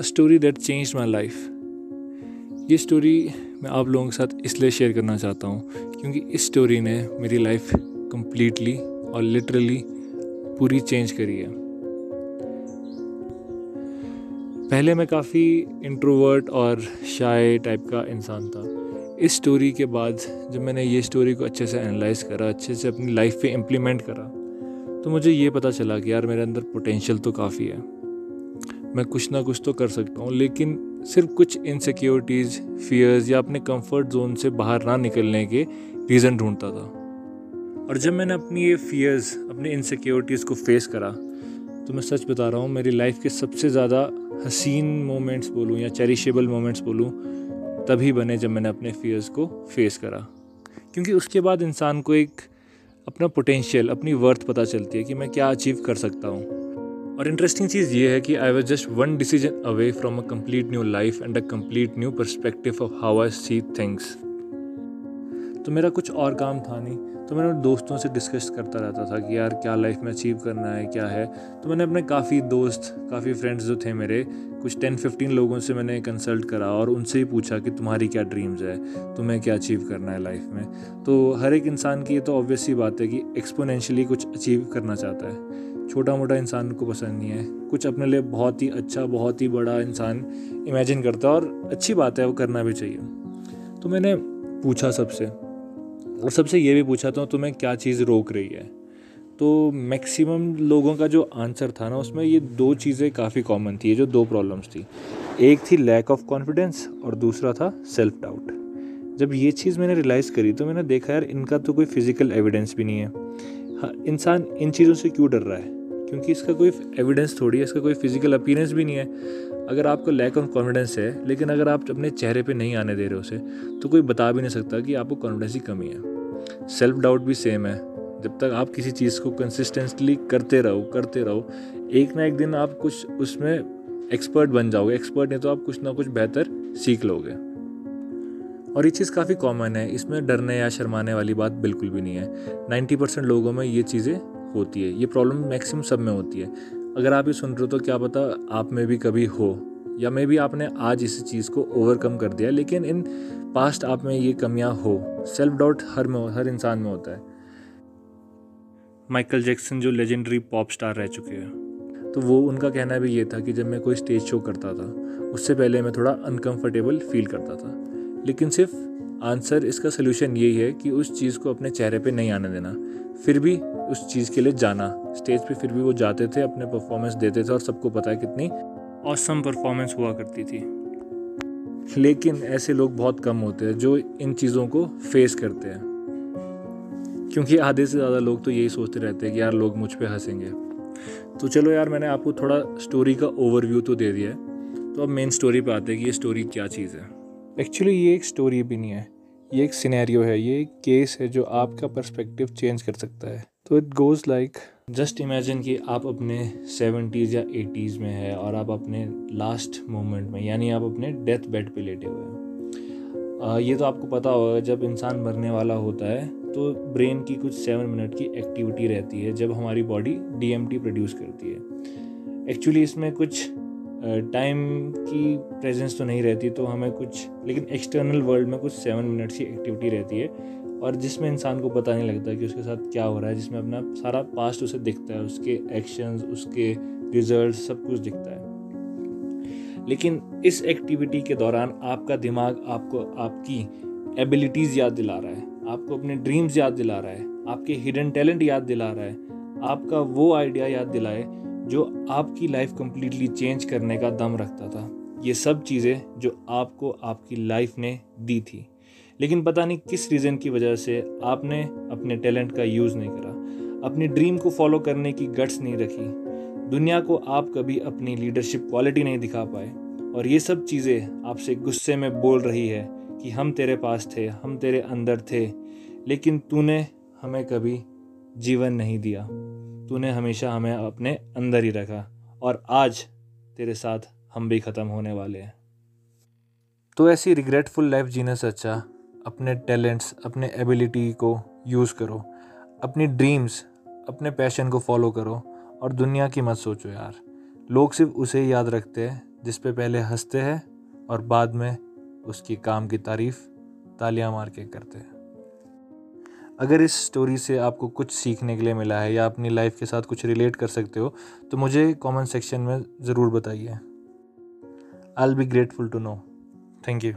Story that change my life ये story मैं आप लोगों के साथ इसलिए शेयर करना चाहता हूँ, क्योंकि इस स्टोरी ने मेरी लाइफ कम्प्लीटली और लिटरली पूरी चेंज करी है। पहले मैं काफ़ी इंट्रोवर्ट और शाय टाइप का इंसान था। इस स्टोरी के बाद जब मैंने ये स्टोरी को अच्छे से एनालाइज करा, अच्छे से अपनी लाइफ पे इम्प्लीमेंट करा तो मुझे ये पता चला कि यार मेरे अंदर पोटेंशियल तो काफ़ी है। मैं कुछ ना कुछ तो कर सकता हूँ, लेकिन सिर्फ़ कुछ इनसिक्योरिटीज़ फियर्स या अपने कंफर्ट जोन से बाहर ना निकलने के रीज़न ढूंढता था। और जब मैंने अपनी ये फियर्स अपनी इनसिक्योरिटीज़ को फेस करा तो मैं सच बता रहा हूँ, मेरी लाइफ के सबसे ज़्यादा हसीन मोमेंट्स बोलूँ या चेरिशेबल मोमेंट्स बोलूँ, तभी बने जब मैंने अपने फियर्स को फेस करा। क्योंकि उसके बाद इंसान को एक अपना पोटेंशियल अपनी वर्थ पता चलती है कि मैं क्या अचीव कर सकता हूँ। और इंटरेस्टिंग चीज़ ये है कि I was just one decision away from a complete new life and a complete new perspective of how I see things तो मेरा कुछ और काम था नहीं। तो मैंने दोस्तों से डिस्कस करता रहता था कि यार क्या लाइफ में अचीव करना है, क्या है। तो मैंने अपने काफ़ी दोस्त, काफ़ी फ्रेंड्स जो थे मेरे, कुछ टेन फिफ्टीन लोगों से मैंने कंसल्ट करा और उनसे ही पूछा कि तुम्हारी क्या ड्रीम्स है, तुम्हें क्या अचीव करना है लाइफ में। तो हर एक इंसान की ये तो ऑब्वियस सी बात है कि एक्सपोनेंशली कुछ अचीव करना चाहता है। छोटा मोटा इंसान को पसंद नहीं है। कुछ अपने लिए बहुत ही अच्छा बहुत ही बड़ा इंसान इमेजिन करता है और अच्छी बात है, वो करना भी चाहिए। तो मैंने पूछा सबसे, और सबसे ये भी पूछा था, तुम्हें क्या चीज़ रोक रही है? तो मैक्सिमम लोगों का जो आंसर था ना, उसमें ये दो चीज़ें काफ़ी कॉमन थी, ये जो दो प्रॉब्लम्स थी। एक थी लैक ऑफ़ कॉन्फिडेंस और दूसरा था सेल्फ डाउट जब ये चीज़ मैंने रियलाइज़ करी तो मैंने देखा, यार, इनका तो कोई फ़िज़िकल एविडेंस भी नहीं है। हाँ इंसान इन चीज़ों से क्यों डर रहा है? क्योंकि इसका कोई एविडेंस थोड़ी है, इसका कोई फ़िज़िकल अपीरेंस भी नहीं है। अगर आपको लैक ऑफ़ कॉन्फिडेंस है, लेकिन अगर आप अपने चेहरे पे नहीं आने दे रहे उसे तो कोई बता भी नहीं सकता कि आपको कॉन्फिडेंस की कमी है। सेल्फ डाउट भी सेम है। जब तक आप किसी चीज़ को कंसिस्टेंटली करते रहो करते रहो, एक ना एक दिन आप कुछ उसमें एक्सपर्ट बन जाओगे। एक्सपर्ट नहीं तो आप कुछ ना कुछ बेहतर सीख लोगे। और ये चीज़ काफ़ी कॉमन है। इसमें डरने या शर्माने वाली बात बिल्कुल भी नहीं है। नाइन्टी परसेंट लोगों में ये चीज़ें होती है ये प्रॉब्लम मैक्सिमम सब में होती है। अगर आप ये सुन रहे हो तो क्या पता आप में भी कभी हो या मे भी आपने आज इस चीज़ को ओवरकम कर दिया लेकिन इन पास्ट आप में ये कमियाँ हो। सेल्फ डाउट हर में हर इंसान में होता है। माइकल जैक्सन जो लेजेंडरी पॉप स्टार रह चुके हैं। तो वो उनका कहना भी ये था कि जब मैं कोई स्टेज शो करता था उससे पहले मैं थोड़ा अनकंफर्टेबल फील करता था। लेकिन सिर्फ़ आंसर इसका सोल्यूशन यही है कि उस चीज़ को अपने चेहरे पे नहीं आने देना। फिर भी उस चीज़ के लिए जाना। स्टेज पे फिर भी वो जाते थे, अपने परफॉर्मेंस देते थे और सबको पता है कितनी औसम परफॉर्मेंस हुआ करती थी। लेकिन ऐसे लोग बहुत कम होते हैं जो इन चीज़ों को फेस करते हैं। क्योंकि आधे से ज़्यादा लोग तो यही सोचते रहते हैं कि यार लोग मुझ पर हंसेंगे। तो चलो यार, मैंने आपको थोड़ा स्टोरी का ओवरव्यू तो दे दिया है। तो अब मेन स्टोरी पे आते हैं कि ये स्टोरी क्या चीज़ है। एक्चुअली ये एक स्टोरी भी नहीं है। ये एक सिनेरियो है। ये एक केस है जो आपका पर्सपेक्टिव चेंज कर सकता है। तो it goes like just imagine कि आप अपने सेवेंटीज़ या एटीज़ में है और आप अपने लास्ट मोमेंट में, यानी आप अपने डेथ बेड पे लेटे हुए हैं। ये तो आपको पता होगा, जब इंसान मरने वाला होता है तो ब्रेन की कुछ सेवन मिनट की एक्टिविटी रहती है, जब हमारी बॉडी डीएमटी प्रोड्यूस करती है। एक्चुअली इसमें कुछ टाइम की प्रेजेंस तो नहीं रहती तो हमें कुछ, लेकिन एक्सटर्नल वर्ल्ड में कुछ सेवन मिनट्स की एक्टिविटी रहती है। और जिसमें इंसान को पता नहीं लगता कि उसके साथ क्या हो रहा है, जिसमें अपना सारा पास्ट उसे दिखता है, उसके एक्शंस उसके रिज़ल्ट सब कुछ दिखता है। लेकिन इस एक्टिविटी के दौरान आपका दिमाग आपको, आपकी एबिलिटीज़ याद दिला रहा है, आपको अपने ड्रीम्स याद दिला रहा है, आपके हिडन टैलेंट याद दिला रहा है, आपका वो आइडिया याद दिलाए जो आपकी लाइफ कम्प्लीटली चेंज करने का दम रखता था। ये सब चीज़ें जो आपको आपकी लाइफ ने दी थी। लेकिन पता नहीं किस रीज़न की वजह से आपने अपने टैलेंट का यूज़ नहीं करा। अपनी ड्रीम को फॉलो करने की गट्स नहीं रखी। दुनिया को आप कभी अपनी लीडरशिप क्वालिटी नहीं दिखा पाए। और ये सब चीज़ें आपसे गुस्से में बोल रही है कि हम तेरे पास थे, हम तेरे अंदर थे, लेकिन तूने हमें कभी जीवन नहीं दिया। तूने हमेशा हमें अपने अंदर ही रखा और आज तेरे साथ हम भी ख़त्म होने वाले हैं। तो ऐसी रिग्रेटफुल लाइफ जीने से अच्छा अपने टैलेंट्स अपने एबिलिटी को यूज़ करो। अपनी ड्रीम्स अपने पैशन को फॉलो करो और दुनिया की मत सोचो यार। लोग सिर्फ़ उसे याद रखते हैं, जिस पे पहले हँसते हैं और बाद में उसकी काम की तारीफ़ तालियाँ मार के करते हैं। अगर इस स्टोरी से आपको कुछ सीखने के लिए मिला है या अपनी लाइफ के साथ कुछ रिलेट कर सकते हो तो मुझे कमेंट सेक्शन में ज़रूर बताइए। I be grateful to know thank you